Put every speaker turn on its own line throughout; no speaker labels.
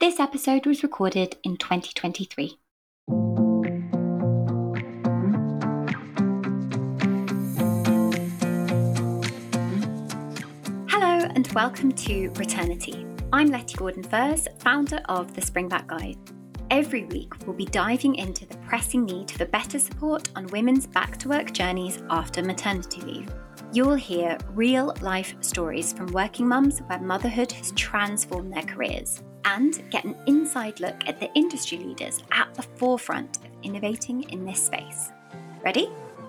This episode was recorded in 2023. Hello, and welcome to Returnity. I'm Letty Gordon Furs, founder of the Springback Guide. Every week, we'll be diving into the pressing need for better support on women's back to work journeys after maternity leave. You'll hear real life stories from working mums where motherhood has transformed their careers and get an inside look at the industry leaders at the forefront of innovating in this space. Ready?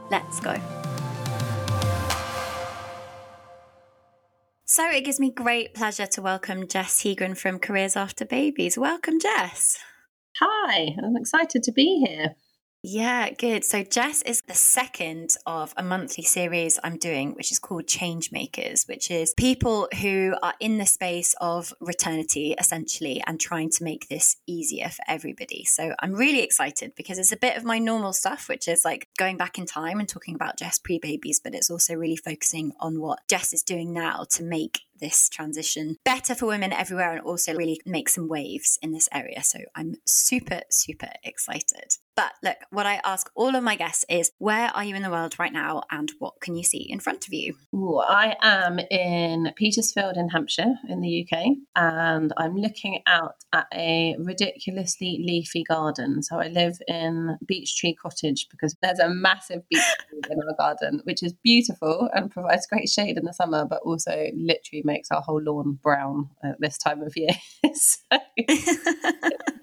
Let's go. So it gives me great pleasure to welcome Jess Heagren from Careers After Babies. Welcome, Jess.
Hi, I'm excited to be here.
Yeah, good. So Jess is the second of a monthly series I'm doing, which is called Change Makers, which is people who are in the space of returnity essentially and trying to make this easier for everybody. So I'm really excited because it's a bit of my normal stuff, which is like going back in time and talking about Jess pre babies, but it's also really focusing on what Jess is doing now to make this transition better for women everywhere and also really make some waves in this area. So I'm super, super excited. But look, what I ask all of my guests is where are you in the world right now and what can you see in front of you?
Ooh, I am in Petersfield in Hampshire in the UK and I'm looking out at a ridiculously leafy garden. So I live in Beech Tree Cottage because there's a massive beech tree in our garden, which is beautiful and provides great shade in the summer, but also literally makes our whole lawn brown at this time of year. so,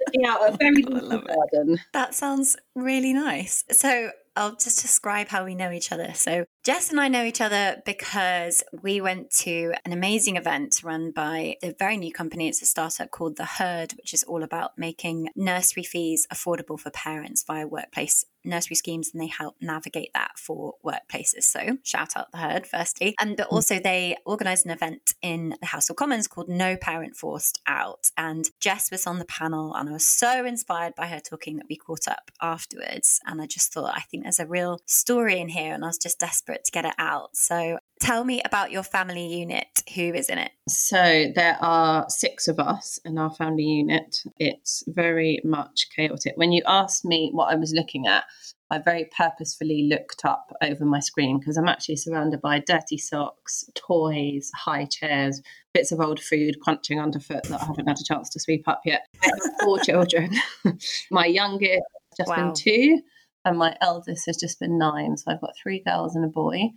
looking a very oh, beautiful garden.
That sounds really nice. So I'll just describe how we know each other. So Jess and I know each other because we went to an amazing event run by a very new company. It's a startup called The Herd, which is all about making nursery fees affordable for parents via workplace nursery schemes and they help navigate that for workplaces. So shout out the herd firstly. And but also mm-hmm. they organized an event in the House of Commons called No Parent Forced Out. And Jess was on the panel and I was so inspired by her talking that we caught up afterwards. And I just thought, I think there's a real story in here and I was just desperate to get it out. So tell me about your family unit. Who is in it?
So there are six of us in our family unit. It's very much chaotic. When you asked me what I was looking at, I very purposefully looked up over my screen because I'm actually surrounded by dirty socks, toys, high chairs, bits of old food crunching underfoot that I haven't had a chance to sweep up yet. I have four children. my youngest has just
Wow.
been two, and my eldest has just been nine. So I've got three girls and a boy.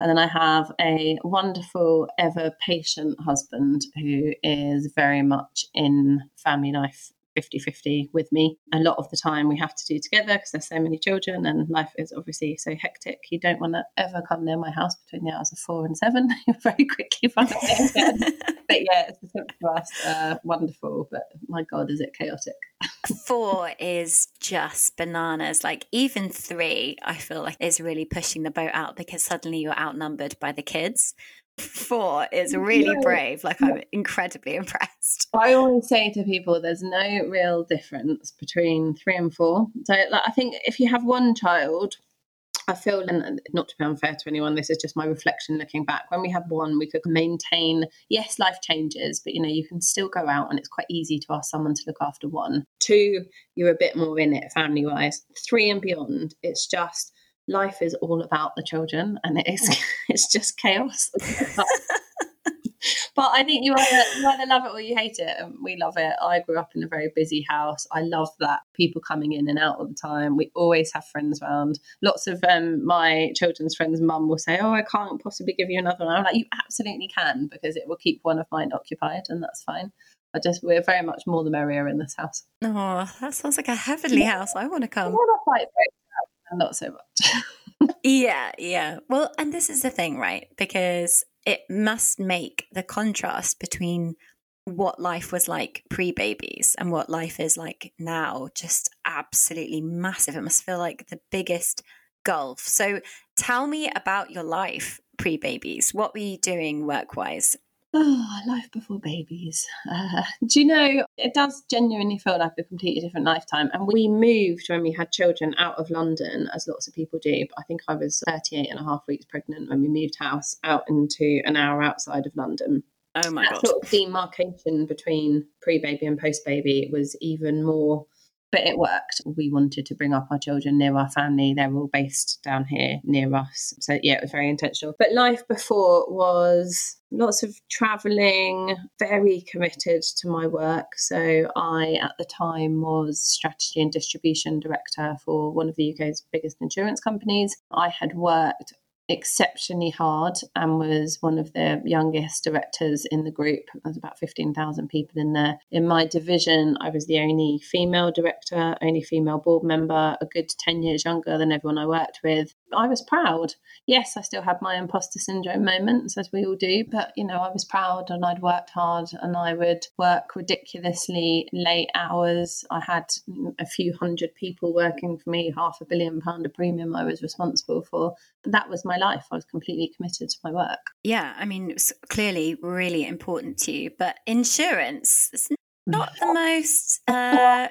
And then I have a wonderful, ever patient husband who is very much in family life 50 50 with me. A lot of the time we have to do together because there's so many children and life is obviously so hectic. You don't want to ever come near my house between the hours of four and seven. You'll very quickly find again. But yeah, it's six us. Uh, wonderful. But my God, is it chaotic?
Four is just bananas. Like even three, I feel like is really pushing the boat out because suddenly you're outnumbered by the kids. Four is really
Yeah.
brave. Like I'm incredibly impressed.
I always say to people, there's no real difference between three and four. So, like, I think if you have one child, I feel, and not to be unfair to anyone, this is just my reflection looking back. When we have one, we could maintain, yes, life changes, but you know, you can still go out and it's quite easy to ask someone to look after one. Two, you're a bit more in it family wise. Three and beyond, it's just life is all about the children and it is it's just chaos. But I think you either, you either love it or you hate it. And we love it. I grew up in a very busy house. I love that people coming in and out all the time. We always have friends around. Lots of um, my children's friends' mum will say, Oh, I can't possibly give you another one. I'm like, You absolutely can because it will keep one of mine occupied and that's fine. I just, we're very much more the merrier in this house.
Oh, that sounds like a heavenly house. I want to come.
We're not quite very proud, and not so much.
Yeah, yeah. Well, and this is the thing, right? Because it must make the contrast between what life was like pre babies and what life is like now just absolutely massive. It must feel like the biggest gulf. So tell me about your life pre babies. What were you doing work wise?
Oh, life before babies. Uh, do you know, it does genuinely feel like a completely different lifetime. And we moved when we had children out of London, as lots of people do. But I think I was 38 and a half weeks pregnant when we moved house out into an hour outside of London.
Oh my
that
god!
Sort of demarcation between pre-baby and post-baby was even more but it worked. We wanted to bring up our children near our family. They're all based down here near us. So, yeah, it was very intentional. But life before was lots of traveling, very committed to my work. So, I, at the time, was strategy and distribution director for one of the UK's biggest insurance companies. I had worked exceptionally hard and was one of the youngest directors in the group. There's about 15,000 people in there. In my division, I was the only female director, only female board member, a good 10 years younger than everyone I worked with. I was proud. Yes, I still had my imposter syndrome moments, as we all do, but you know, I was proud and I'd worked hard and I would work ridiculously late hours. I had a few hundred people working for me, half a billion pound of premium I was responsible for. That was my life. I was completely committed to my work.
Yeah, I mean, it's clearly really important to you, but insurance, it's not the most uh,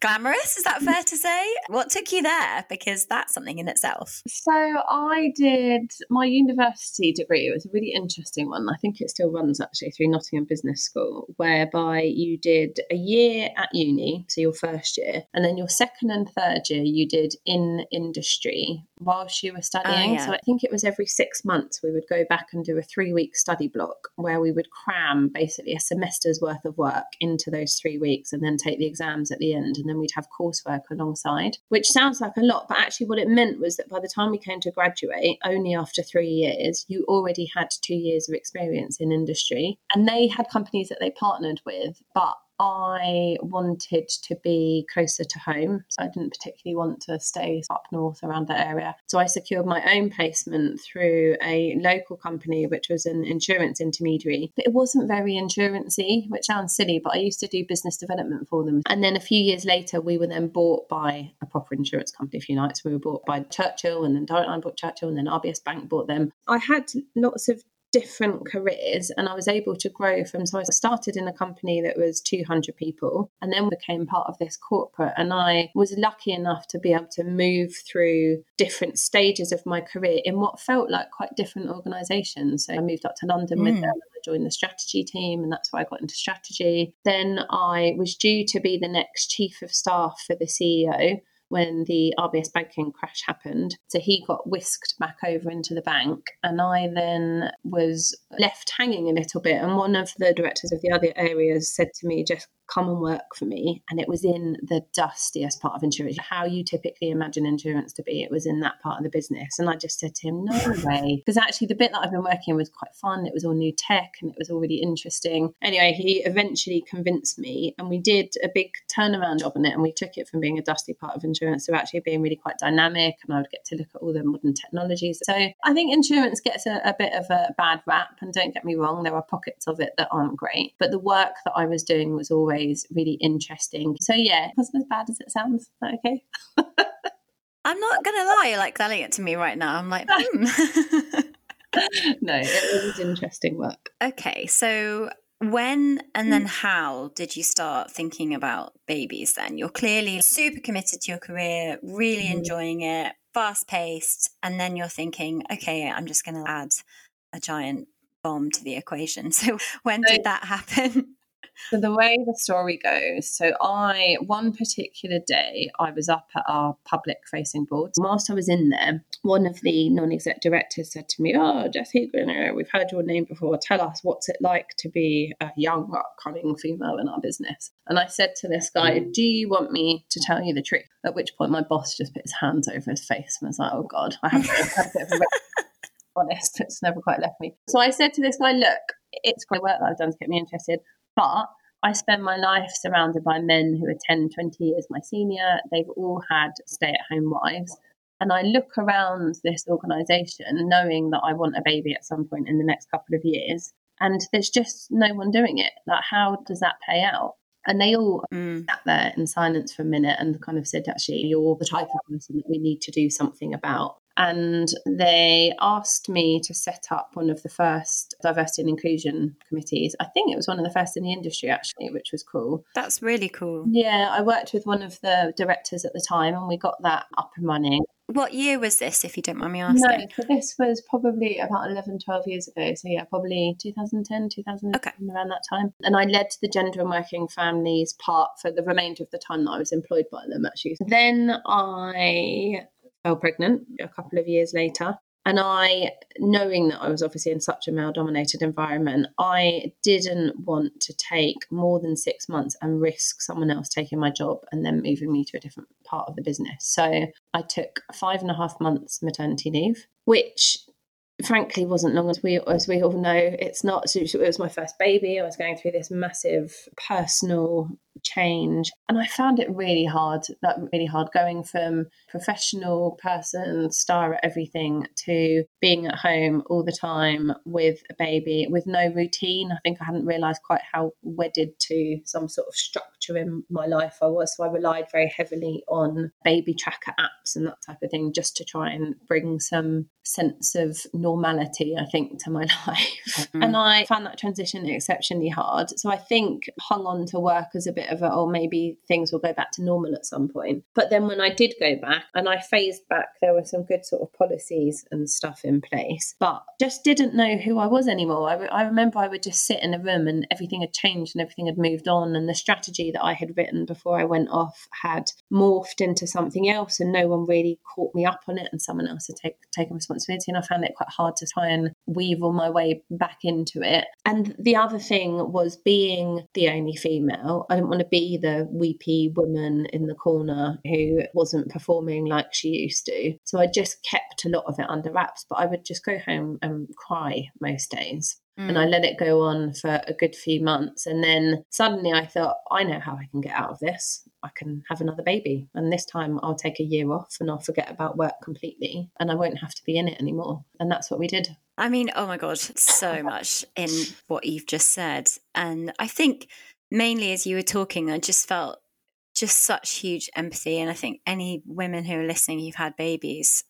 glamorous. Is that fair to say? What took you there? Because that's something in itself.
So I did my university degree. It was a really interesting one. I think it still runs actually through Nottingham Business School, whereby you did a year at uni, so your first year, and then your second and third year you did in industry whilst she was ah, studying. Oh, yeah. So I think it was every six months we would go back and do a three week study block where we would cram basically a semester's worth of work into those three weeks and then take the exams at the end. And then we'd have coursework alongside, which sounds like a lot. But actually, what it meant was that by the time we came to graduate, only after three years, you already had two years of experience in industry. And they had companies that they partnered with, but I wanted to be closer to home. So I didn't particularly want to stay up north around that area. So I secured my own placement through a local company, which was an insurance intermediary. But it wasn't very insurancey, which sounds silly, but I used to do business development for them. And then a few years later, we were then bought by a proper insurance company, if you like. So we were bought by Churchill, and then Direct Line bought Churchill, and then RBS Bank bought them. I had lots of different careers and I was able to grow from so I started in a company that was 200 people and then became part of this corporate and I was lucky enough to be able to move through different stages of my career in what felt like quite different organizations so I moved up to London mm. with them I joined the strategy team and that's why I got into strategy then I was due to be the next chief of staff for the CEO when the RBS banking crash happened. So he got whisked back over into the bank, and I then was left hanging a little bit. And one of the directors of the other areas said to me, just come and work for me. And it was in the dustiest part of insurance, how you typically imagine insurance to be. It was in that part of the business. And I just said to him, no way. Because actually, the bit that I've been working was quite fun. It was all new tech and it was all really interesting. Anyway, he eventually convinced me, and we did a big turnaround job on it. And we took it from being a dusty part of insurance to actually being really quite dynamic. And I would get to look at all the modern technologies. So I think insurance gets a, a bit of a bad rap. And don't get me wrong, there are pockets of it that aren't great. But the work that I was doing was always always really interesting. So yeah, it wasn't as bad as it sounds. Is that okay?
I'm not gonna lie, you're like telling it to me right now. I'm like, hmm.
no, it was interesting work.
Okay, so when and then how did you start thinking about babies then? You're clearly super committed to your career, really mm. enjoying it, fast paced, and then you're thinking, okay, I'm just going to add a giant bomb to the equation. So when did that happen?
So the way the story goes, so I one particular day I was up at our public facing board. Whilst I was in there, one of the non-exec directors said to me, "Oh, Jessie, uh, we've heard your name before. Tell us what's it like to be a young upcoming female in our business." And I said to this guy, "Do you want me to tell you the truth?" At which point my boss just put his hands over his face and was like, "Oh God, I have a bit of a." honest, it's never quite left me. So I said to this guy, look, it's great work that I've done to get me interested. But I spend my life surrounded by men who are 10, 20 years my senior. They've all had stay at home wives. And I look around this organization knowing that I want a baby at some point in the next couple of years. And there's just no one doing it. Like, how does that play out? And they all mm. sat there in silence for a minute and kind of said, actually, you're the type of person that we need to do something about. And they asked me to set up one of the first diversity and inclusion committees. I think it was one of the first in the industry, actually, which was cool.
That's really cool.
Yeah, I worked with one of the directors at the time and we got that up and running.
What year was this, if you don't mind me asking?
No, so this was probably about 11, 12 years ago. So, yeah, probably 2010, 2011, okay. around that time. And I led the gender and working families part for the remainder of the time that I was employed by them, actually. Then I fell pregnant a couple of years later. And I, knowing that I was obviously in such a male dominated environment, I didn't want to take more than six months and risk someone else taking my job and then moving me to a different part of the business. So I took five and a half months maternity leave, which frankly wasn't long as we as we all know it's not it was my first baby i was going through this massive personal change. And i found it really hard that really hard going from professional person star at everything to being at home all the time with a baby with no routine. I think i hadn't realized quite how wedded to some sort of structure in my life i was. So i relied very heavily on baby tracker apps and that type of thing just to try and bring some sense of normality i think to my life. Mm-hmm. and i found that transition exceptionally hard. So i think hung on to work as a bit of a, oh, maybe things will go back to normal at some point. But then when I did go back and I phased back, there were some good sort of policies and stuff in place, but just didn't know who I was anymore. I, I remember I would just sit in a room and everything had changed and everything had moved on. And the strategy that I had written before I went off had morphed into something else and no one really caught me up on it and someone else had take, taken responsibility. And I found it quite hard to try and weave all my way back into it. And the other thing was being the only female. I didn't want to be the weepy woman in the corner who wasn't performing like she used to. So I just kept a lot of it under wraps, but I would just go home and cry most days. Mm. And I mm. let it go on for a good few months. And then suddenly I thought, I know how I can get out of this. I can have another baby. And this time I'll take a year off and I'll forget about work completely and I won't have to be in it anymore. And that's what we did.
I mean, oh my God, so much in what you've just said. And I think mainly as you were talking, I just felt just such huge empathy. And I think any women who are listening who've had babies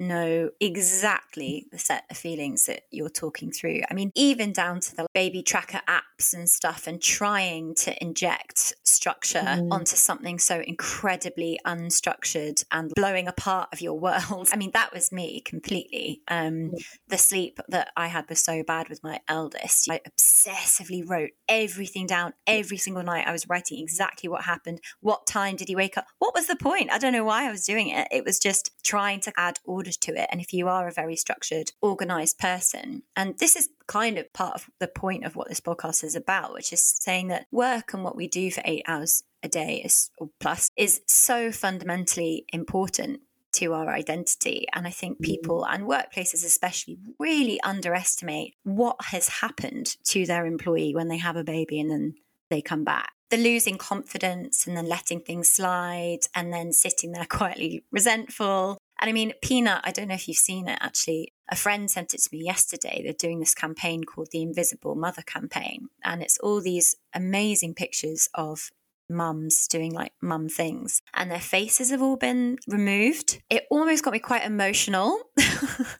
know exactly the set of feelings that you're talking through. I mean, even down to the baby tracker apps and stuff, and trying to inject structure mm. onto something so incredibly unstructured and blowing apart of your world. I mean, that was me completely. Um. The sleep that I had was so bad with my eldest. I obsessively wrote everything down every single night. I was writing exactly what happened. What time did he wake up? What was the point? I don't know why I was doing it. It was just trying to add order to it. And if you are a very structured, organized person, and this is kind of part of the point of what this podcast is about, which is saying that work and what we do for eight hours a day is or plus is so fundamentally important to our identity. And I think mm. people and workplaces, especially, really underestimate what has happened to their employee when they have a baby and then they come back. The losing confidence and then letting things slide and then sitting there quietly resentful and I mean, Peanut, I don't know if you've seen it actually. A friend sent it to me yesterday. They're doing this campaign called the Invisible Mother Campaign. And it's all these amazing pictures of mums doing like mum things and their faces have all been removed. It almost got me quite emotional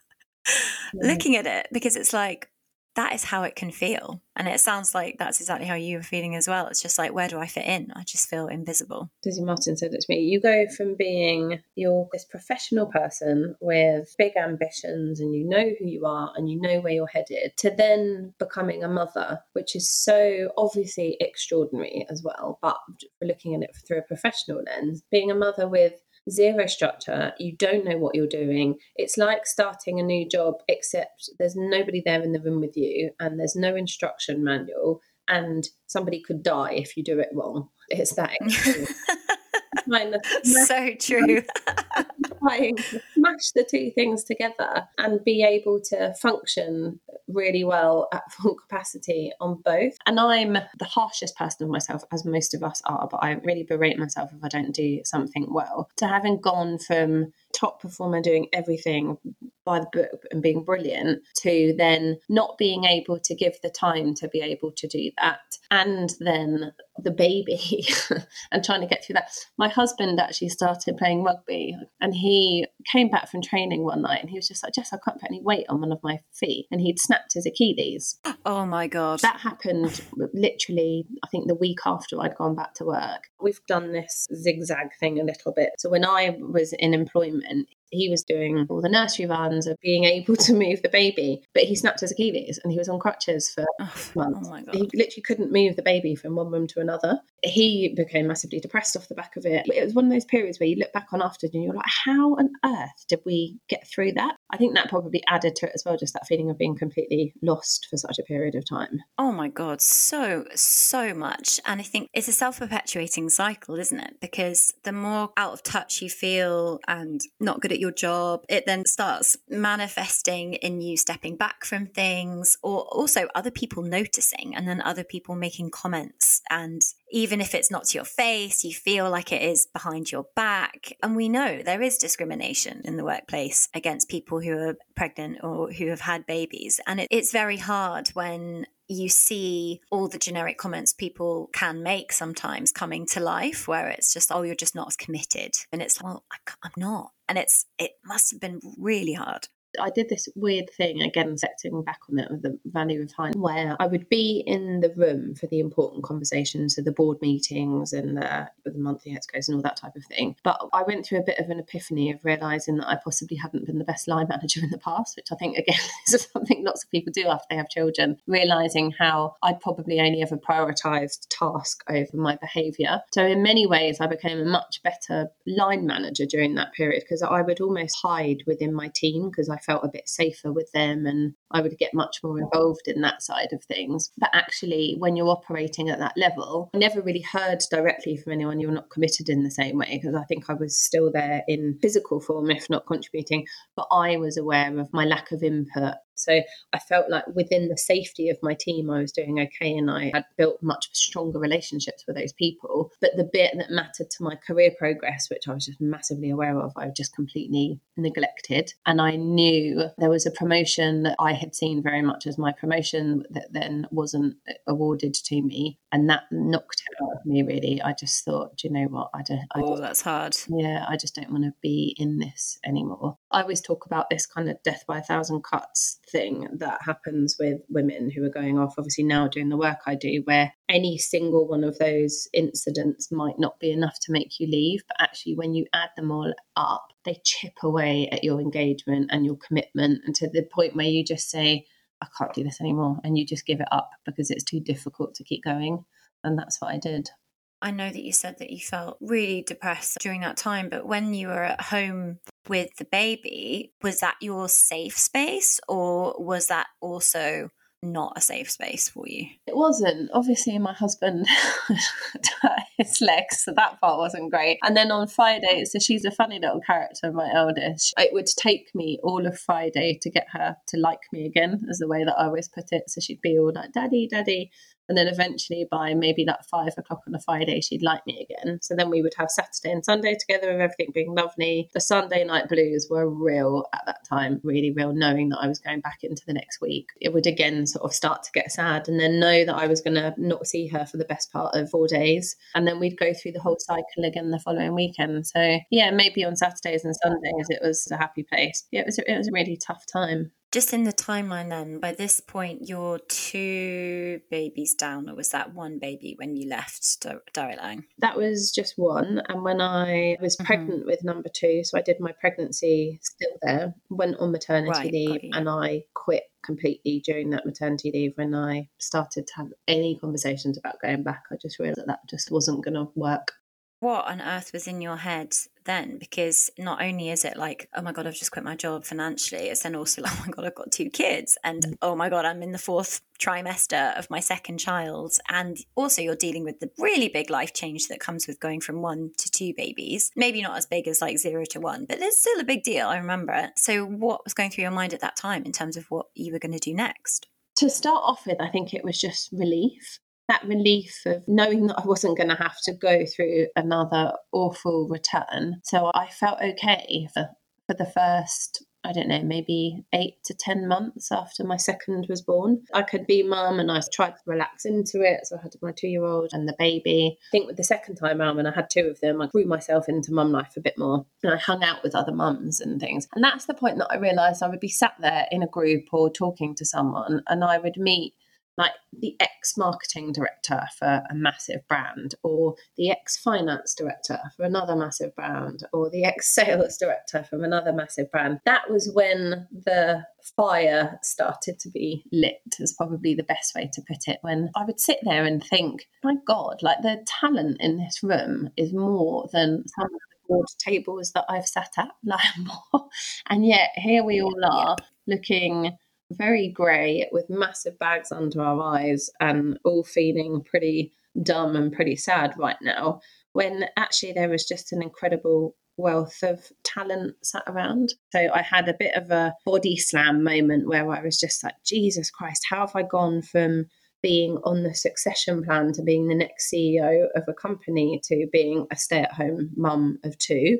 looking at it because it's like, that is how it can feel. And it sounds like that's exactly how you were feeling as well. It's just like, where do I fit in? I just feel invisible.
Dizzy Martin said it to me. You go from being you're this professional person with big ambitions and you know who you are and you know where you're headed to then becoming a mother, which is so obviously extraordinary as well. But looking at it through a professional lens, being a mother with zero structure. You don't know what you're doing. It's like starting a new job, except there's nobody there in the room with you and there's no instruction manual, and somebody could die if you do it wrong. It's that.
so true.
to smash the two things together and be able to function really well at full capacity on both. And I'm the harshest person of myself, as most of us are, but I really berate myself if I don't do something well. To having gone from top performer doing everything by the book and being brilliant to then not being able to give the time to be able to do that. And then the baby and trying to get through that. My husband actually started playing rugby and he came back from training one night and he was just like jess i can't put any weight on one of my feet. And he'd snapped his achilles.
Oh my god.
That happened literally i think the week after i'd gone back to work. We've done this zigzag thing a little bit. So when i was in employment he was doing all the nursery runs of being able to move the baby, but he snapped his Achilles and he was on crutches for oh, months. Oh he literally couldn't move the baby from one room to another. He became massively depressed off the back of it. It was one of those periods where you look back on after and you're like, how on earth did we get through that? I think that probably added to it as well, just that feeling of being completely lost for such a period of time.
Oh my God, so, so much. And I think it's a self perpetuating cycle, isn't it? Because the more out of touch you feel and not good at your job, it then starts manifesting in you stepping back from things or also other people noticing and then other people making comments. And even if it's not to your face, you feel like it is behind your back. And we know there is discrimination in the workplace against people who are pregnant or who have had babies. And it, it's very hard when you see all the generic comments people can make sometimes coming to life where it's just oh you're just not as committed and it's well I, i'm not and it's it must have been really hard
I did this weird thing again, setting back on it with the value of time, where I would be in the room for the important conversations, so the board meetings and the, the monthly excos and all that type of thing. But I went through a bit of an epiphany of realizing that I possibly hadn't been the best line manager in the past, which I think again is something lots of people do after they have children, realizing how I'd probably only ever prioritized task over my behavior. So in many ways, I became a much better line manager during that period because I would almost hide within my team because I felt a bit safer with them and I would get much more involved in that side of things. But actually, when you're operating at that level, I never really heard directly from anyone you're not committed in the same way because I think I was still there in physical form, if not contributing. But I was aware of my lack of input so I felt like within the safety of my team, I was doing okay and I had built much stronger relationships with those people. But the bit that mattered to my career progress, which I was just massively aware of, I just completely neglected. And I knew there was a promotion that I had seen very much as my promotion that then wasn't awarded to me. And that knocked it out of me, really. I just thought, do you know what? I don't. I
oh,
just,
that's hard.
Yeah, I just don't want to be in this anymore. I always talk about this kind of death by a thousand cuts thing that happens with women who are going off, obviously now doing the work I do, where any single one of those incidents might not be enough to make you leave. But actually, when you add them all up, they chip away at your engagement and your commitment, and to the point where you just say, I can't do this anymore. And you just give it up because it's too difficult to keep going. And that's what I did.
I know that you said that you felt really depressed during that time, but when you were at home with the baby, was that your safe space or was that also not a safe space for you?
It wasn't. Obviously, my husband his legs, so that part wasn't great. And then on Friday, so she's a funny little character, my eldest. It would take me all of Friday to get her to like me again, as the way that I always put it. So she'd be all like, Daddy, Daddy. And then eventually, by maybe like five o'clock on a Friday, she'd like me again. So then we would have Saturday and Sunday together with everything being lovely. The Sunday night blues were real at that time, really real, knowing that I was going back into the next week. It would again sort of start to get sad and then know that I was going to not see her for the best part of four days. And then we'd go through the whole cycle again the following weekend. So yeah, maybe on Saturdays and Sundays it was a happy place. Yeah, it was, it was a really tough time.
Just in the timeline, then, by this point, you're two babies down, or was that one baby when you left Line?
That was just one. And when I was mm-hmm. pregnant with number two, so I did my pregnancy still there, went on maternity right, leave, and I quit completely during that maternity leave when I started to have any conversations about going back. I just realized that that just wasn't going to work
what on earth was in your head then? Because not only is it like, oh my God, I've just quit my job financially, it's then also like, oh my God, I've got two kids. And mm. oh my God, I'm in the fourth trimester of my second child. And also, you're dealing with the really big life change that comes with going from one to two babies. Maybe not as big as like zero to one, but it's still a big deal. I remember it. So, what was going through your mind at that time in terms of what you were going to do next?
To start off with, I think it was just relief that relief of knowing that I wasn't going to have to go through another awful return. So I felt okay for for the first I don't know, maybe eight to 10 months after my second was born. I could be mum and I tried to relax into it. So I had my two year old and the baby. I think with the second time around, when I had two of them, I grew myself into mum life a bit more. And I hung out with other mums and things. And that's the point that I realised I would be sat there in a group or talking to someone and I would meet like the ex marketing director for a massive brand, or the ex finance director for another massive brand, or the ex sales director from another massive brand. That was when the fire started to be lit, is probably the best way to put it. When I would sit there and think, my God, like the talent in this room is more than some of the board tables that I've sat at. Like more. And yet here we all are looking very grey with massive bags under our eyes and all feeling pretty dumb and pretty sad right now when actually there was just an incredible wealth of talent sat around. So I had a bit of a body slam moment where I was just like, Jesus Christ, how have I gone from being on the succession plan to being the next CEO of a company to being a stay at home mum of two?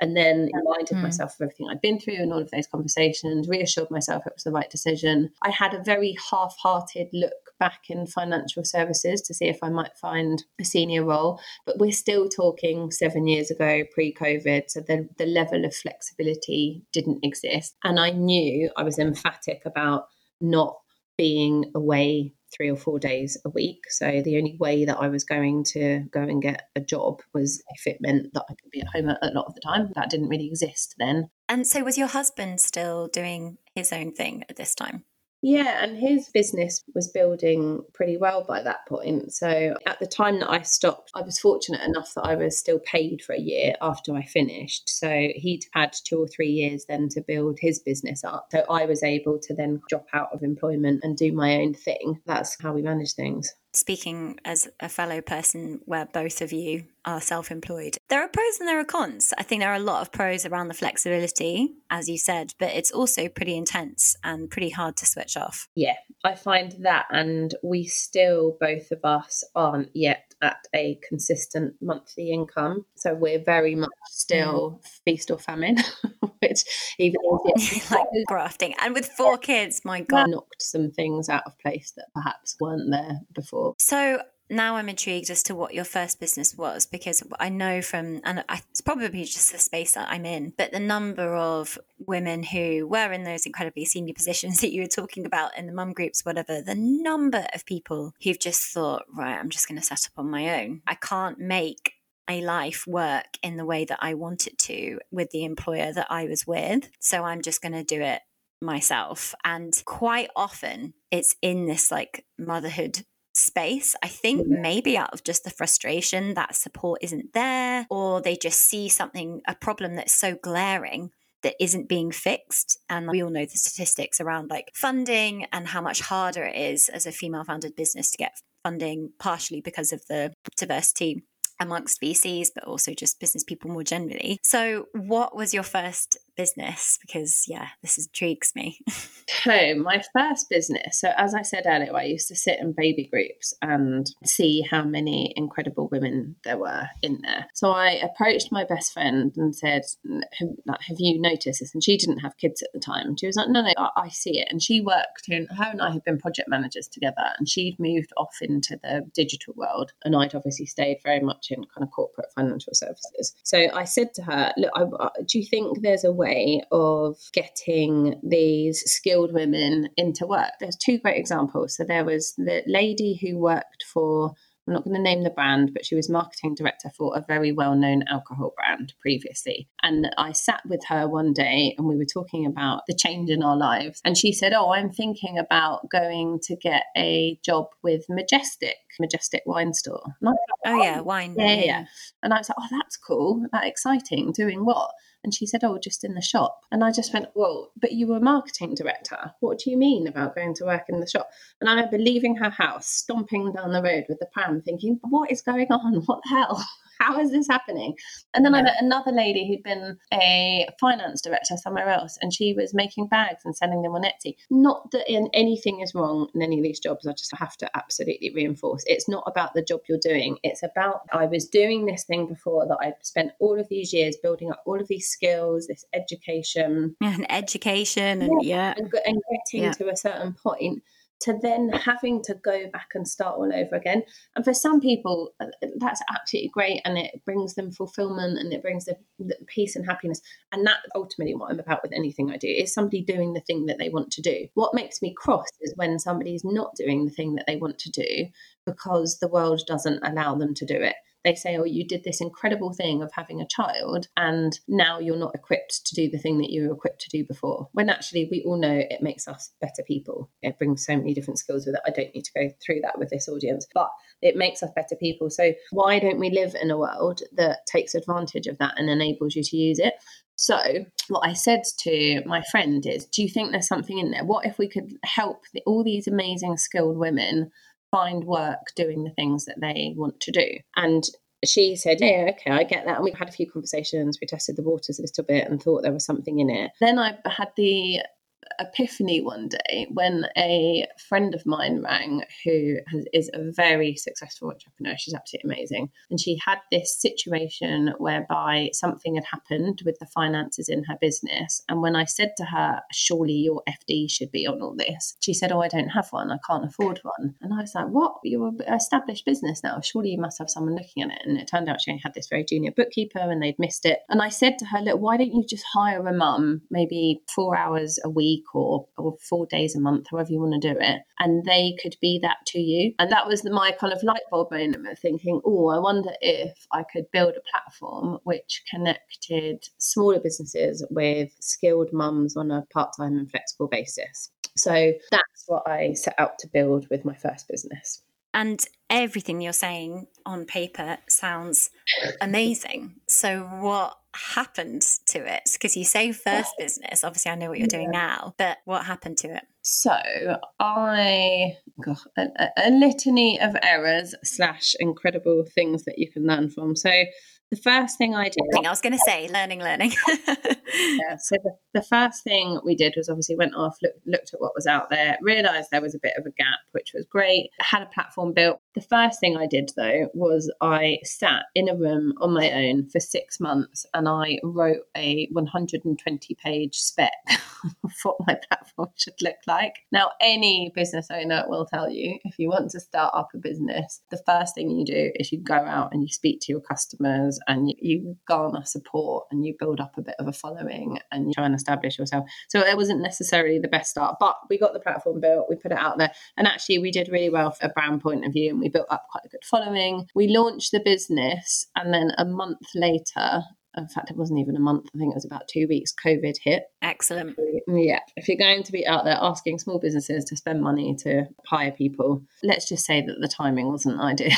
And then reminded mm. myself of everything I'd been through and all of those conversations, reassured myself it was the right decision. I had a very half hearted look back in financial services to see if I might find a senior role, but we're still talking seven years ago, pre COVID. So the, the level of flexibility didn't exist. And I knew I was emphatic about not being away three or four days a week. So the only way that I was going to go and get a job was if it meant that I could be at home a, lot of the time. That didn't really exist then.
And so was your husband still doing his own thing at this time?
Yeah, and his business was building pretty well by that point. So at the time that I stopped, I was fortunate enough that I was still paid for a year after I finished. So he'd had two or three years then to build his business up. So I was able to then drop out of employment and do my own thing. That's how we manage things.
Speaking as a fellow person where both of you are self employed, there are pros and there are cons. I think there are a lot of pros around the flexibility, as you said, but it's also pretty intense and pretty hard to switch off.
Yeah, I find that. And we still, both of us, aren't yet at a consistent monthly income. So we're very much still feast or famine, which even oh,
like grafting. And with four kids, my God.
Knocked some things out of place that perhaps weren't there before.
So now I'm intrigued as to what your first business was because I know from, and it's probably just the space that I'm in, but the number of women who were in those incredibly senior positions that you were talking about in the mum groups, whatever, the number of people who've just thought, right, I'm just going to set up on my own. I can't make a life work in the way that I want it to with the employer that I was with. So I'm just going to do it myself. And quite often it's in this like motherhood space. I think maybe out of just the frustration that support isn't there, or they just see something, a problem that's so glaring that isn't being fixed. And we all know the statistics around like funding and how much harder it is as a female founded business to get funding, partially because of the diversity amongst VCs, but also just business people more generally. So, what was your first business? Because, yeah, this intrigues me.
so, my first business. So, as I said earlier, I used to sit in baby groups and see how many incredible women there were in there. So, I approached my best friend and said, Have you noticed this? And she didn't have kids at the time. She was like, No, no, I see it. And she worked in, her and I had been project managers together, and she'd moved off into the digital world. And I'd obviously stayed very much in kind of corporate financial services. So I said to her, Look, I, do you think there's a way of getting these skilled women into work? There's two great examples. So there was the lady who worked for I'm not going to name the brand, but she was marketing director for a very well known alcohol brand previously. And I sat with her one day and we were talking about the change in our lives. And she said, Oh, I'm thinking about going to get a job with Majestic, Majestic Wine Store.
oh, yeah, oh, wine.
Yeah, yeah, yeah. And I was like, Oh, that's cool. That exciting. Doing what? And she said, Oh, just in the shop. And I just went, Well, but you were marketing director. What do you mean about going to work in the shop? And I remember leaving her house, stomping down the road with the pram, thinking, What is going on? What the hell? How is this happening? And then yeah. I met another lady who'd been a finance director somewhere else, and she was making bags and selling them on Etsy. Not that in anything is wrong in any of these jobs. I just have to absolutely reinforce it's not about the job you're doing. It's about I was doing this thing before that I'd spent all of these years building up all of these skills, this education,
and education, and yeah, yeah.
And, and, getting yeah. to a certain point to then having to go back and start all over again. And for some people, uh, that's absolutely great and it brings them fulfillment and it brings them peace and happiness. And that's ultimately what I'm about with anything I do is somebody doing the thing that they want to do. What makes me cross is when somebody's not doing the thing that they want to do because the world doesn't allow them to do it they say, oh, you did this incredible thing of having a child, and now you're not equipped to do the thing that you were equipped to do before. When actually, we all know it makes us better people. It brings so many different skills with it. I don't need to go through that with this audience, but it makes us better people. So, why don't we live in a world that takes advantage of that and enables you to use it? So, what I said to my friend is, Do you think there's something in there? What if we could help all these amazing skilled women find work doing the things that they want to do. And she said, Yeah, okay, I get that. And we had a few conversations. We tested the waters a little bit and thought there was something in it. Then I had the epiphany one day when a friend of mine rang who has, is a very successful entrepreneur. She's absolutely amazing. And she had this situation whereby something had happened with the finances in her business. And when I said to her, Surely your FD should be on all this, she said, Oh, I don't have one. I can't afford one. And I was like, What? You're an established business now. Surely you must have someone looking at it. And it turned out she had this very junior bookkeeper and they'd missed it. And I said to her, Look, why don't you just hire a mum, maybe four hours a week or, or four days a month, however you want to do it. And they could be that to you. And that was my kind of light bulb moment thinking, oh, I wonder if I could build a platform which connected smaller businesses with skilled mums on a part time and flexible basis. So that's what I set out to build with my first business.
And everything you're saying on paper sounds amazing. So, what happened to it? Because you say first business, obviously, I know what you're doing now, but what happened to it?
So, I got a, a litany of errors slash incredible things that you can learn from. So, the first thing I did.
I was going to say learning, learning.
yeah. So the, the first thing we did was obviously went off, look, looked at what was out there, realized there was a bit of a gap, which was great. Had a platform built. The first thing I did though was I sat in a room on my own for six months and I wrote a 120 page spec of what my platform should look like. Now, any business owner will tell you if you want to start up a business, the first thing you do is you go out and you speak to your customers and you garner support and you build up a bit of a following and you try and establish yourself. So it wasn't necessarily the best start, but we got the platform built, we put it out there, and actually we did really well from a brand point of view and we built up quite a good following. We launched the business and then a month later, in fact, it wasn't even a month. I think it was about two weeks. COVID hit.
Excellent.
Yeah. If you're going to be out there asking small businesses to spend money to hire people, let's just say that the timing wasn't ideal.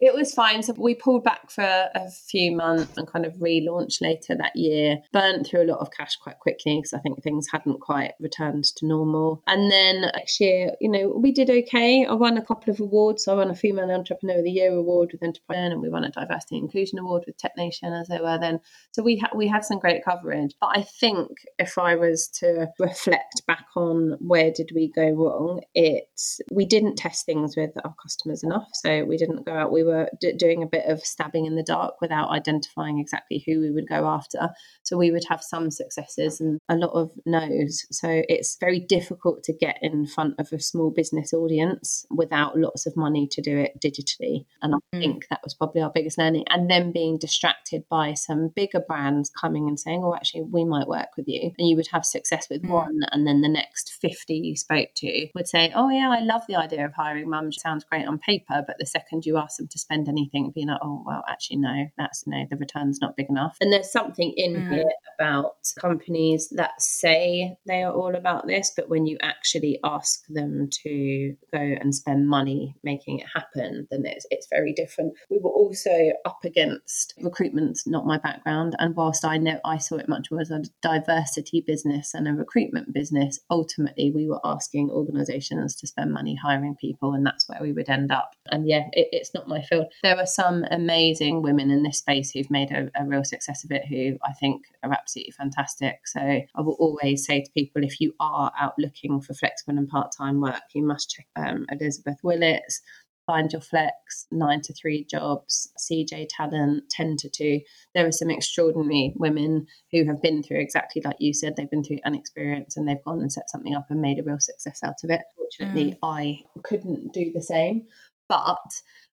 It was fine. So we pulled back for a few months and kind of relaunched later that year. Burnt through a lot of cash quite quickly because I think things hadn't quite returned to normal. And then next year, you know, we did okay. I won a couple of awards. So I won a Female Entrepreneur of the Year award with Enterprise, and we won a Diversity Inclusion award with Tech Nation as they were then. So we had we had some great coverage. But I think if I was to reflect back on where did we go wrong, it's we didn't test things with our customers enough. So we didn't go out. We were were d- doing a bit of stabbing in the dark without identifying exactly who we would go after. So we would have some successes and a lot of no's. So it's very difficult to get in front of a small business audience without lots of money to do it digitally. And I mm. think that was probably our biggest learning. And then being distracted by some bigger brands coming and saying, oh, actually, we might work with you. And you would have success with mm. one. And then the next 50 you spoke to would say, oh, yeah, I love the idea of hiring mums. Sounds great on paper. But the second you ask them to spend anything, being like, oh, well, actually, no, that's no, the return's not big enough. And there's something in mm. Here about companies that say they are all about this, but when you actually ask them to go and spend money making it happen, then it's, it's very different. We were also up against recruitment, not my background. And whilst I know I saw it much more as a diversity business and a recruitment business, ultimately we were asking organizations to spend money hiring people, and that's where we would end up. And yeah, it, it's not my field. There are some amazing women in this space who've made a, a real success of it who I think are absolutely fantastic. So I will always say to people if you are out looking for flexible and part time work, you must check um, Elizabeth Willetts's Find Your Flex, Nine to Three Jobs, CJ Talent, 10 to 2. There are some extraordinary women who have been through exactly like you said, they've been through an experience and they've gone and set something up and made a real success out of it. Fortunately, mm. I couldn't do the same. But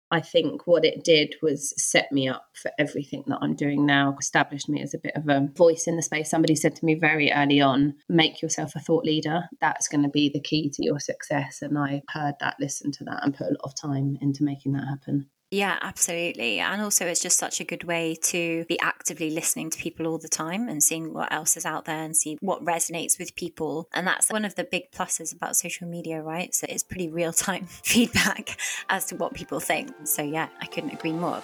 I think what it did was set me up for everything that I'm doing now, established me as a bit of a voice in the space. Somebody said to me very early on, make yourself a thought leader. That's going to be the key to your success. And I heard that, listened to that, and put a lot of time into making that happen.
Yeah, absolutely. And also, it's just such a good way to be actively listening to people all the time and seeing what else is out there and see what resonates with people. And that's one of the big pluses about social media, right? So it's pretty real time feedback as to what people think. So, yeah, I couldn't agree more.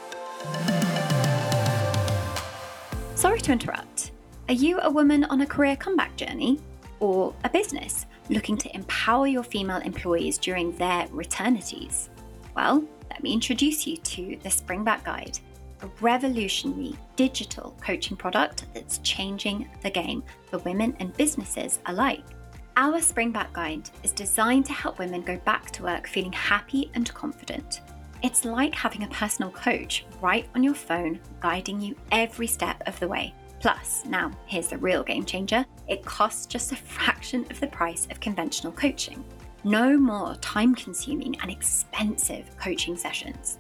Sorry to interrupt. Are you a woman on a career comeback journey or a business looking to empower your female employees during their returnities? Well, let me introduce you to the Springback Guide, a revolutionary digital coaching product that's changing the game for women and businesses alike. Our Springback Guide is designed to help women go back to work feeling happy and confident. It's like having a personal coach right on your phone, guiding you every step of the way. Plus, now here's the real game changer it costs just a fraction of the price of conventional coaching. No more time consuming and expensive coaching sessions.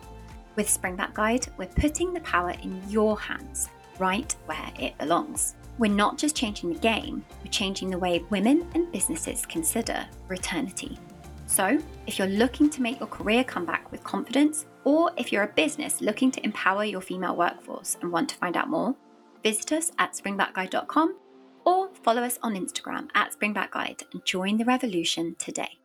With Springback Guide, we're putting the power in your hands, right where it belongs. We're not just changing the game, we're changing the way women and businesses consider returnity. So, if you're looking to make your career comeback with confidence, or if you're a business looking to empower your female workforce and want to find out more, visit us at springbackguide.com or follow us on Instagram at springbackguide and join the revolution today.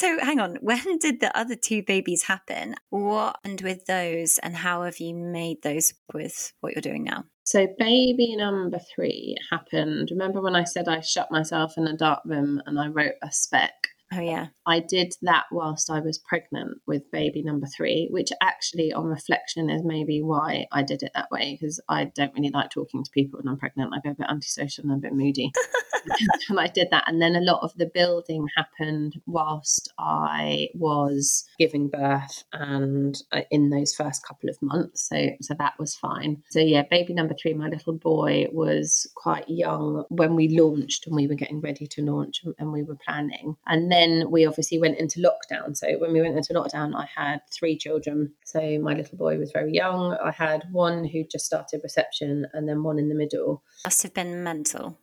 So hang on, when did the other two babies happen? What and with those, and how have you made those with what you're doing now?
So baby number three happened. Remember when I said I shut myself in a dark room and I wrote a spec?
Oh, yeah.
I did that whilst I was pregnant with baby number three, which actually, on reflection, is maybe why I did it that way because I don't really like talking to people when I'm pregnant. I go a bit antisocial and a bit moody. and I did that. And then a lot of the building happened whilst I was giving birth and uh, in those first couple of months. So, so that was fine. So, yeah, baby number three, my little boy, was quite young when we launched and we were getting ready to launch and we were planning. And then then we obviously went into lockdown. So when we went into lockdown, I had three children. So my little boy was very young. I had one who just started reception and then one in the middle.
Must have been mental.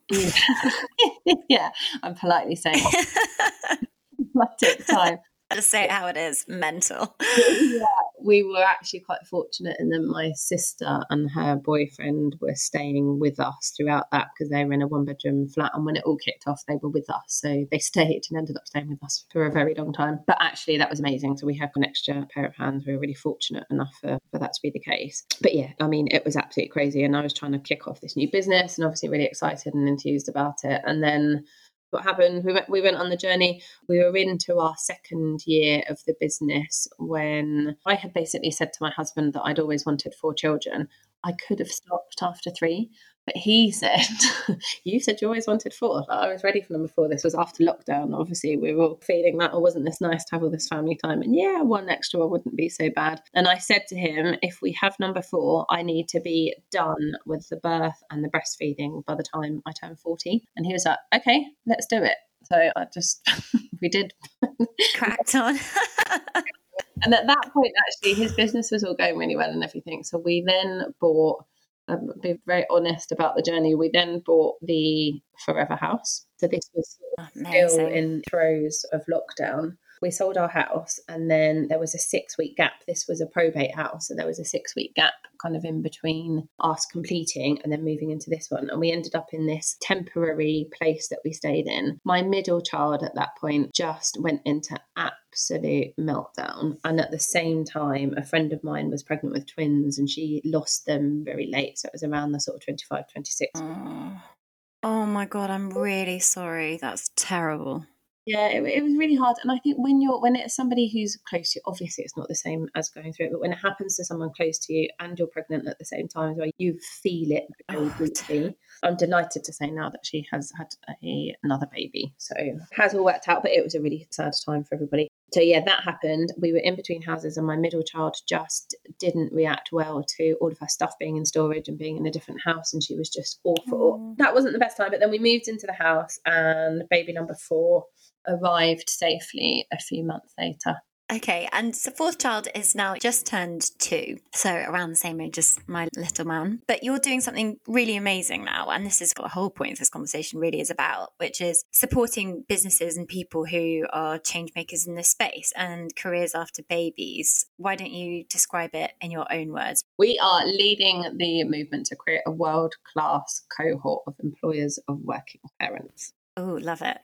yeah, I'm politely saying. time.
Just say it how it is mental.
yeah, we were actually quite fortunate in that my sister and her boyfriend were staying with us throughout that because they were in a one bedroom flat. And when it all kicked off, they were with us. So they stayed and ended up staying with us for a very long time. But actually, that was amazing. So we had an extra pair of hands. We were really fortunate enough for, for that to be the case. But yeah, I mean, it was absolutely crazy. And I was trying to kick off this new business and obviously really excited and enthused about it. And then what happened we went we went on the journey. We were into our second year of the business when i had basically said to my husband that i'd always wanted four children. I could have stopped after three but he said, You said you always wanted four. I was ready for number four. This was after lockdown. Obviously, we were all feeling that, or oh, wasn't this nice to have all this family time? And yeah, one extra one wouldn't be so bad. And I said to him, If we have number four, I need to be done with the birth and the breastfeeding by the time I turn 40. And he was like, Okay, let's do it. So I just, we did.
Cracked on.
and at that point, actually, his business was all going really well and everything. So we then bought um, be very honest about the journey. We then bought the Forever House. So this was still in throes of lockdown. We sold our house and then there was a six week gap. This was a probate house. So there was a six week gap kind of in between us completing and then moving into this one. And we ended up in this temporary place that we stayed in. My middle child at that point just went into absolute meltdown. And at the same time, a friend of mine was pregnant with twins and she lost them very late. So it was around the sort of 25, 26.
Oh, oh my God, I'm really sorry. That's terrible.
Yeah, it, it, was really hard. And I think when you're when it's somebody who's close to you, obviously it's not the same as going through it, but when it happens to someone close to you and you're pregnant at the same time as well, you feel it very oh, deeply. I'm delighted to say now that she has had a, another baby. So has all worked out, but it was a really sad time for everybody. So yeah, that happened. We were in between houses, and my middle child just didn't react well to all of her stuff being in storage and being in a different house, and she was just awful. Mm. That wasn't the best time, but then we moved into the house, and baby number four arrived safely a few months later.
Okay, and the fourth child is now just turned two, so around the same age as my little man. But you're doing something really amazing now, and this is what the whole point of this conversation really is about, which is supporting businesses and people who are change makers in this space and careers after babies. Why don't you describe it in your own words?
We are leading the movement to create a world class cohort of employers of working parents.
Oh, love it.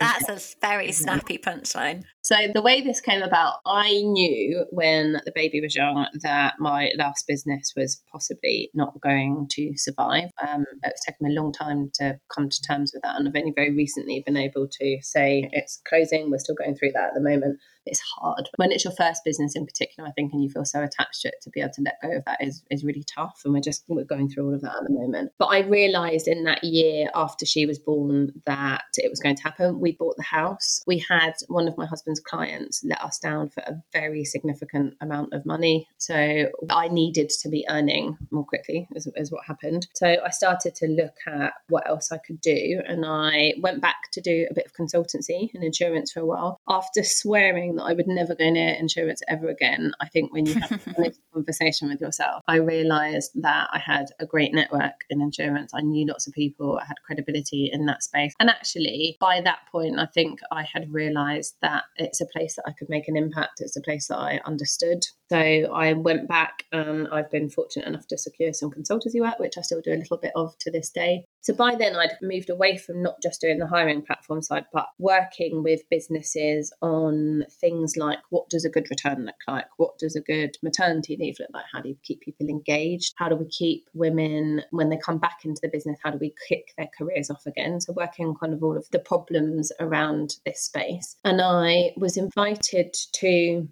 That's a very snappy punchline.
So, the way this came about, I knew when the baby was young that my last business was possibly not going to survive. Um, it was taking me a long time to come to terms with that, and I've only very recently been able to say it's closing. We're still going through that at the moment it's hard. When it's your first business in particular, I think, and you feel so attached to it, to be able to let go of that is, is really tough. And we're just we're going through all of that at the moment. But I realized in that year after she was born that it was going to happen. We bought the house. We had one of my husband's clients let us down for a very significant amount of money. So I needed to be earning more quickly, is, is what happened. So I started to look at what else I could do. And I went back to do a bit of consultancy and insurance for a while after swearing that I would never go near insurance ever again. I think when you have a conversation with yourself, I realized that I had a great network in insurance. I knew lots of people, I had credibility in that space. And actually, by that point, I think I had realized that it's a place that I could make an impact. It's a place that I understood. So I went back and I've been fortunate enough to secure some consultancy work, which I still do a little bit of to this day. So by then, I'd moved away from not just doing the hiring platform side, but working with businesses on things like what does a good return look like? What does a good maternity leave look like? How do you keep people engaged? How do we keep women, when they come back into the business, how do we kick their careers off again? So working on kind of all of the problems around this space. And I was invited to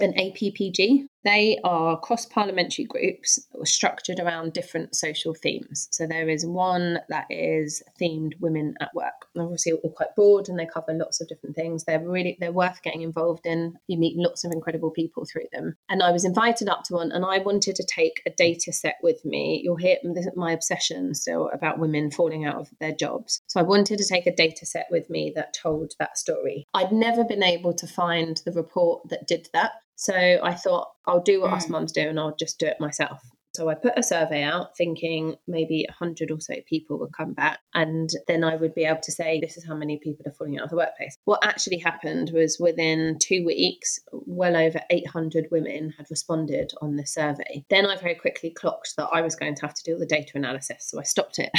an APPG. They are cross parliamentary groups that structured around different social themes. So there is one that is themed women at work. Obviously, all quite broad and they cover lots of different things. They're really they're worth getting involved in. You meet lots of incredible people through them. And I was invited up to one, and I wanted to take a data set with me. You'll hear my obsession still about women falling out of their jobs. So I wanted to take a data set with me that told that story. I'd never been able to find the report that did that. So I thought I'll do what mm. us mums do and I'll just do it myself. So I put a survey out thinking maybe 100 or so people would come back and then I would be able to say, this is how many people are falling out of the workplace. What actually happened was within two weeks, well over 800 women had responded on the survey. Then I very quickly clocked that I was going to have to do all the data analysis. So I stopped it.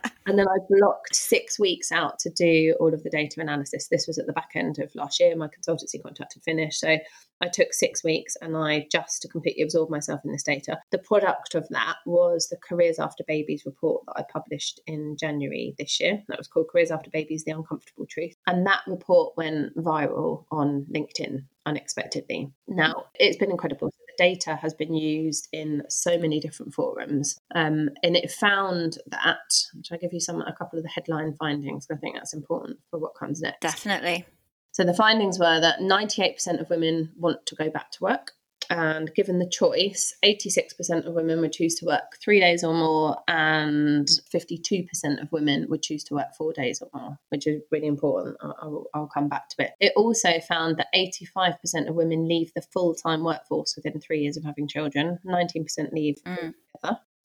and then I blocked six weeks out to do all of the data analysis. This was at the back end of last year. My consultancy contract had finished. So I took six weeks and I just to completely absorb myself in this data. The product of that was the Careers After Babies report that I published in January this year. That was called Careers After Babies The Uncomfortable Truth. And that report went viral on LinkedIn unexpectedly. Now, it's been incredible data has been used in so many different forums, um, and it found that. Should I give you some a couple of the headline findings? I think that's important for what comes next.
Definitely.
So the findings were that 98% of women want to go back to work. And given the choice, 86% of women would choose to work three days or more, and 52% of women would choose to work four days or more, which is really important. I'll, I'll come back to it. It also found that 85% of women leave the full time workforce within three years of having children, 19% leave mm.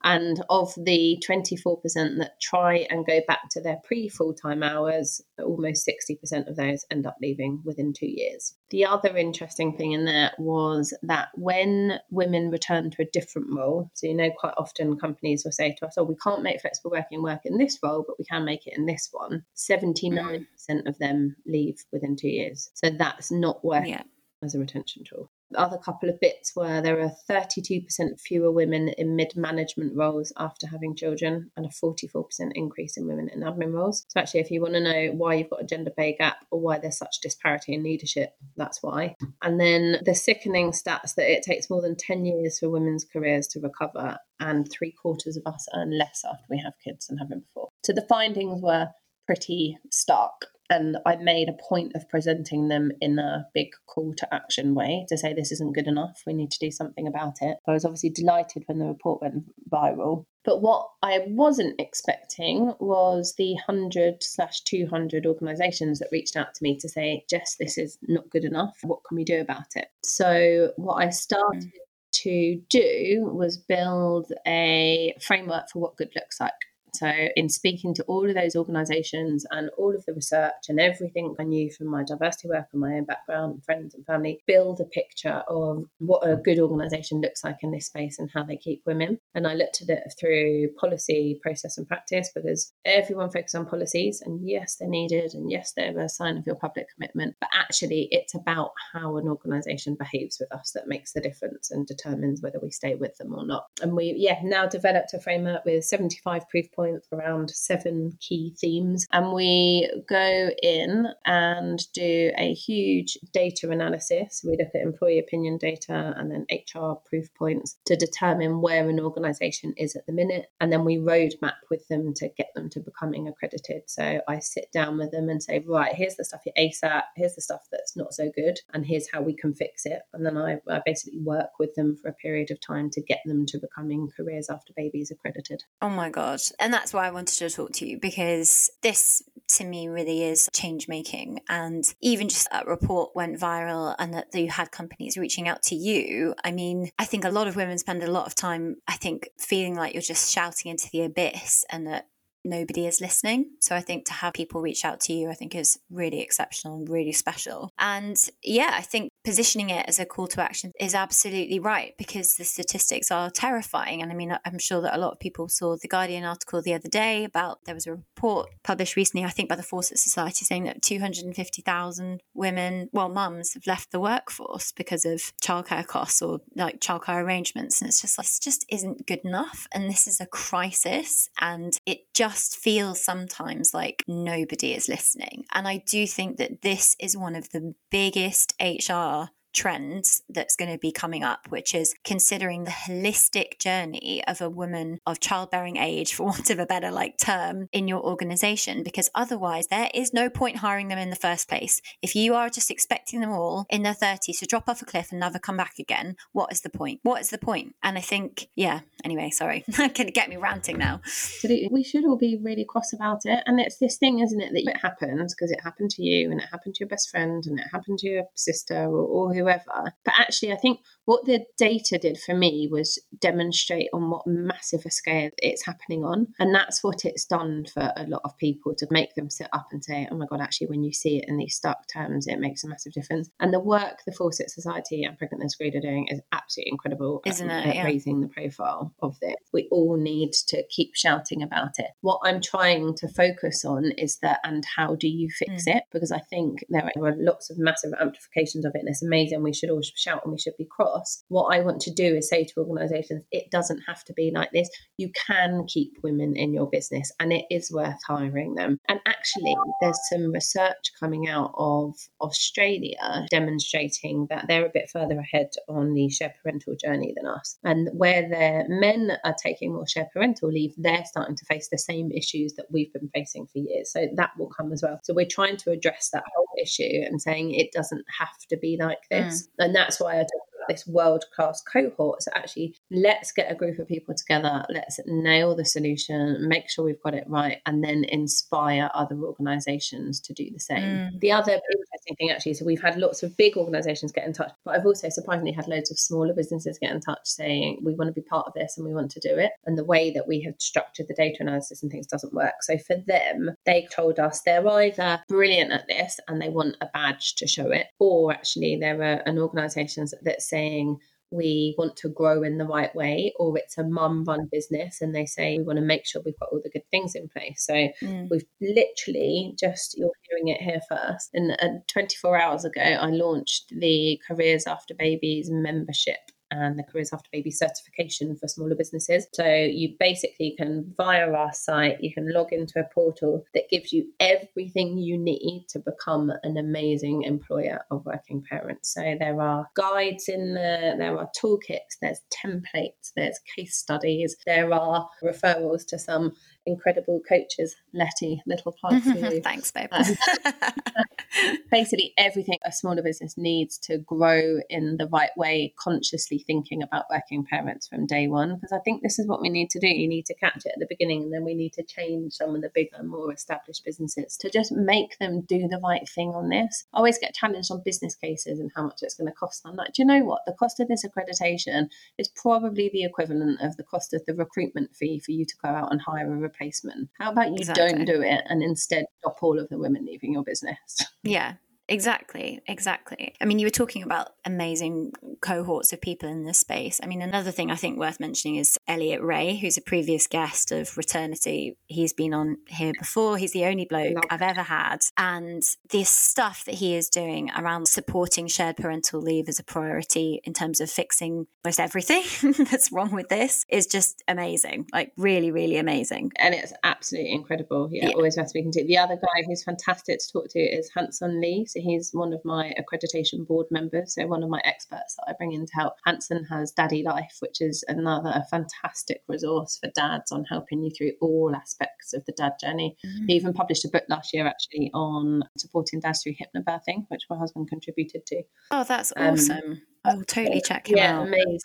And of the 24% that try and go back to their pre full time hours, almost 60% of those end up leaving within two years. The other interesting thing in there was that when women return to a different role, so you know, quite often companies will say to us, Oh, we can't make flexible working work in this role, but we can make it in this one. 79% of them leave within two years. So that's not working yeah. as a retention tool. Other couple of bits were there are 32% fewer women in mid management roles after having children and a 44% increase in women in admin roles. So, actually, if you want to know why you've got a gender pay gap or why there's such disparity in leadership, that's why. And then the sickening stats that it takes more than 10 years for women's careers to recover, and three quarters of us earn less after we have kids than having before. So, the findings were pretty stark and I made a point of presenting them in a big call to action way to say this isn't good enough. We need to do something about it. I was obviously delighted when the report went viral. But what I wasn't expecting was the 100 slash 200 organisations that reached out to me to say, Jess, this is not good enough. What can we do about it? So, what I started mm. to do was build a framework for what good looks like. So, in speaking to all of those organisations and all of the research and everything I knew from my diversity work and my own background, and friends and family, build a picture of what a good organisation looks like in this space and how they keep women. And I looked at it through policy, process, and practice because everyone focuses on policies, and yes, they're needed, and yes, they're a sign of your public commitment. But actually, it's about how an organisation behaves with us that makes the difference and determines whether we stay with them or not. And we, yeah, now developed a framework with 75 proof points around seven key themes. And we go in and do a huge data analysis. We look at employee opinion data and then HR proof points to determine where an organization is at the minute. And then we roadmap with them to get them to becoming accredited. So I sit down with them and say, right, here's the stuff you're at, here's the stuff that's not so good, and here's how we can fix it. And then I, I basically work with them for a period of time to get them to becoming careers after babies accredited.
Oh my God. And that's why I wanted to talk to you because this to me really is change making. And even just that report went viral and that you had companies reaching out to you. I mean, I think a lot of women spend a lot of time, I think, feeling like you're just shouting into the abyss and that nobody is listening. So I think to have people reach out to you, I think is really exceptional and really special. And yeah, I think positioning it as a call to action is absolutely right because the statistics are terrifying. And I mean, I'm sure that a lot of people saw the Guardian article the other day about there was a report published recently, I think by the Fawcett Society, saying that 250,000 women, well, mums, have left the workforce because of childcare costs or like childcare arrangements. And it's just this just isn't good enough. And this is a crisis. And it just just feels sometimes like nobody is listening. And I do think that this is one of the biggest HR trends that's going to be coming up, which is considering the holistic journey of a woman of childbearing age, for want of a better like term, in your organization. Because otherwise, there is no point hiring them in the first place. If you are just expecting them all in their 30s to drop off a cliff and never come back again, what is the point? What is the point? And I think, yeah, anyway, sorry, can get me ranting now.
We should all be really cross about it. And it's this thing, isn't it, that it happens because it happened to you and it happened to your best friend and it happened to your sister or, or whoever. But actually, I think what the data did for me was demonstrate on what massive a scale it's happening on. And that's what it's done for a lot of people to make them sit up and say, oh my God, actually, when you see it in these stark terms, it makes a massive difference. And the work the Fawcett Society and Pregnant Then Screwed are doing is absolutely incredible.
Isn't it?
Yeah. raising the profile of this. We all need to keep shouting about it. What I'm trying to focus on is that, and how do you fix mm. it? Because I think there are lots of massive amplifications of it, and it's amazing. And we should all shout and we should be cross. What I want to do is say to organisations, it doesn't have to be like this. You can keep women in your business, and it is worth hiring them. And actually, there's some research coming out of Australia demonstrating that they're a bit further ahead on the share parental journey than us. And where their men are taking more share parental leave, they're starting to face the same issues that we've been facing for years. So that will come as well. So we're trying to address that whole issue and saying it doesn't have to be like this. Mm. And that's why I talk this world class cohort. So actually, let's get a group of people together, let's nail the solution, make sure we've got it right, and then inspire other organisations to do the same. Mm. The other interesting thing, actually, so we've had lots of big organisations get in touch, but I've also surprisingly had loads of smaller businesses get in touch saying we want to be part of this and we want to do it. And the way that we have structured the data analysis and things doesn't work. So for them, they told us they're either brilliant at this and they want a badge to show it, or actually there are an organisation that say saying we want to grow in the right way, or it's a mum run business and they say we want to make sure we've got all the good things in place. So mm. we've literally just, you're hearing it here first. And uh, 24 hours ago, I launched the Careers After Babies membership and the Careers After Baby certification for smaller businesses. So you basically can, via our site, you can log into a portal that gives you everything you need to become an amazing employer of working parents. So there are guides in there, there are toolkits, there's templates, there's case studies, there are referrals to some incredible coaches, Letty, little plug for you.
Thanks, babe. Um,
basically, everything a smaller business needs to grow in the right way, consciously thinking about working parents from day one. Because I think this is what we need to do. You need to catch it at the beginning, and then we need to change some of the bigger, more established businesses to just make them do the right thing on this. I always get challenged on business cases and how much it's going to cost. I'm like, do you know what? The cost of this accreditation is probably the equivalent of the cost of the recruitment fee for you to go out and hire a replacement. How about you exactly. don't do it and instead stop all of the women leaving your business?
Yeah, Exactly, exactly. I mean, you were talking about amazing cohorts of people in this space. I mean, another thing I think worth mentioning is Elliot Rae, who's a previous guest of Returnity. He's been on here before. He's the only bloke Love I've ever had. And this stuff that he is doing around supporting shared parental leave as a priority in terms of fixing most everything that's wrong with this is just amazing. Like, really, really amazing.
And it's absolutely incredible. Yeah, yeah. always worth speaking to. The other guy who's fantastic to talk to is Han-Son Lee. So he's one of my accreditation board members, so one of my experts that I bring in to help. Han-Son has DaddiLife, which is another fantastic resource for dads on helping you through all aspects of the dad journey. Mm-hmm. He even published a book last year actually on supporting dads through hypnobirthing, which my husband contributed to.
Oh, that's um, awesome. I will totally check him
yeah,
out.
amazing.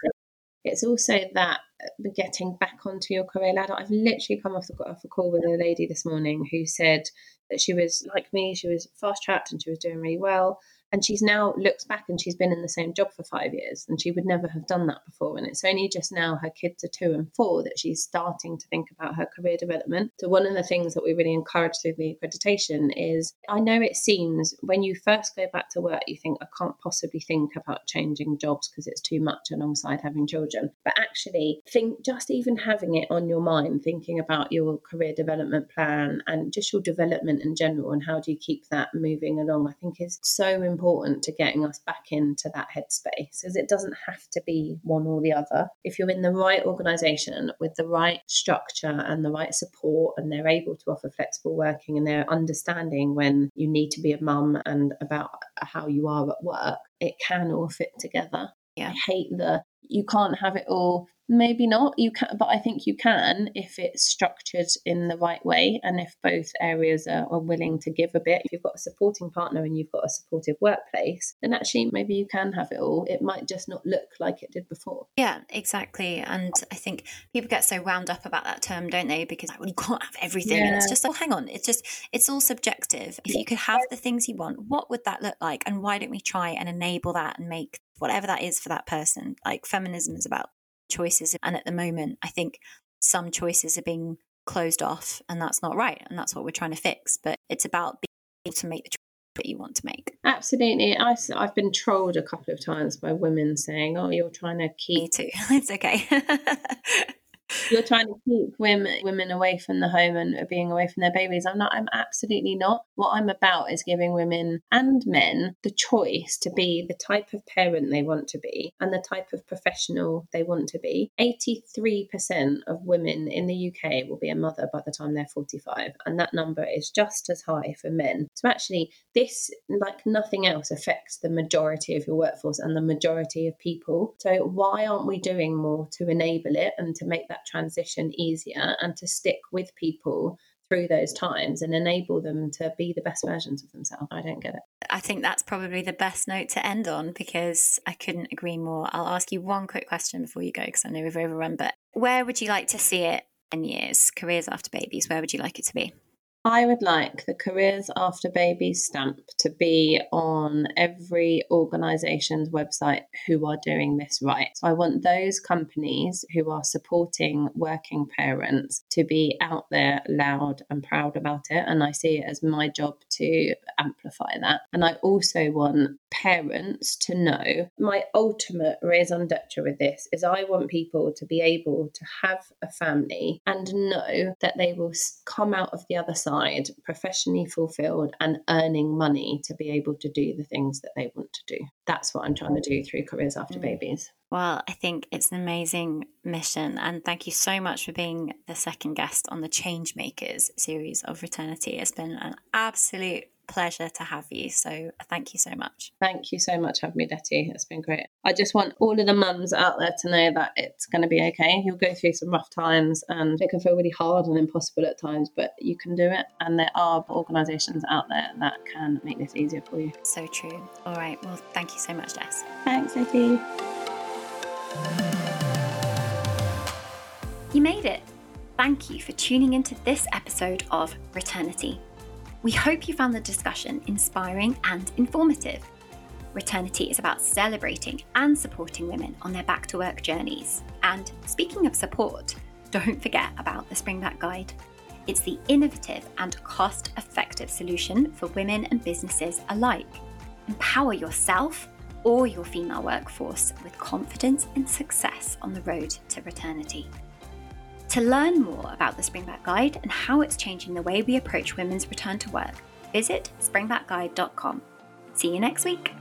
It's also that Uh, getting back onto your career ladder. I've literally come off, the, off a call with a lady this morning who said that she was like me, she was fast tracked and she was doing really well and she's now looks back and she's been in the same job for five years and she would never have done that before. And it's only just now her kids are two and four that she's starting to think about her career development. So one of the things that we really encourage through the accreditation is i know it seems when you first go back to work you think i can't possibly think about changing jobs because it's too much alongside having children. But actually think just even having it on your mind thinking about your career development plan and just your development in general and how do you keep that moving along i think is so important important to getting us back into that headspace because it doesn't have to be one or the other. If you're in the right organization with the right structure and the right support, and they're able to offer flexible working and they're understanding when you need to be a mum and about how you are at work, it can all fit together.
Yeah.
I hate the you can't have it all. Maybe not you can but i think you can if it's structured in the right way and if both areas are, are, willing to give a bit. If you've got a supporting partner and you've got a supportive workplace then actually maybe you can have it all. It might just not look like it did before.
Yeah exactly. And i think people get so wound up about that term don't they? Because like, well you can't have everything. Yeah. and it's just oh hang on. It's just it's all subjective. If you could have the things you want what would that look like? And why don't we try and enable that and make whatever that is for that person? Like feminism is about choices. And at the moment, I think some choices are being closed off, and that's not right. And that's what we're trying to fix. But it's about being able to make the choice that you want to make.
Absolutely. I, I've been trolled a couple of times by women saying, oh, you're trying to keep.
Me too. It's okay.
you're trying to keep women women away from the home and being away from their babies. I'm not. I'm absolutely not. What I'm about is giving women and men the choice to be the type of parent they want to be and the type of professional they want to be. 83% of women in the UK will be a mother by the time they're 45, and that number is just as high for men. So actually, this, like nothing else, affects the majority of your workforce and the majority of people. So why aren't we doing more to enable it and to make that transition easier and to stick with people through those times and enable them to be the best versions of themselves. I don't get it.
I think that's probably the best note to end on because I couldn't agree more. I'll ask you one quick question before you go because I know we've overrun, but where would you like to see it in years? Careers after babies, where would you like it to be?
I would like the Careers After Babies stamp to be on every organisation's website who are doing this right. So I want those companies who are supporting working parents to be out there loud and proud about it. And I see it as my job to amplify that. And I also want parents to know my ultimate raison d'etre with this is I want people to be able to have a family and know that they will come out of the other side professionally fulfilled and earning money to be able to do the things that they want to do. That's what I'm trying to do through Careers After mm. Babies.
Well, I think it's an amazing mission. And thank you so much for being the second guest on the Changemakers series of Returnity. It's been an absolute pleasure to have you. So thank you so much.
Thank you so much for having me, Letty. It's been great. I just want all of the mums out there to know that it's going to be okay. You'll go through some rough times and it can feel really hard and impossible at times, but you can do it. And there are organisations out there that can make this easier for you.
So true. All right. Well, thank you so much, Jess.
Thanks, Letty.
You made it. Thank you for tuning into this episode of Returnity. We hope you found the discussion inspiring and informative. Returnity is about celebrating and supporting women on their back to work journeys. And speaking of support, don't forget about the Springback Guide. It's the innovative and cost effective solution for women and businesses alike. Empower yourself or your female workforce with confidence and success on the road to Returnity. To learn more about the Springback Guide and how it's changing the way we approach women's return to work, visit springbackguide.com. See you next week.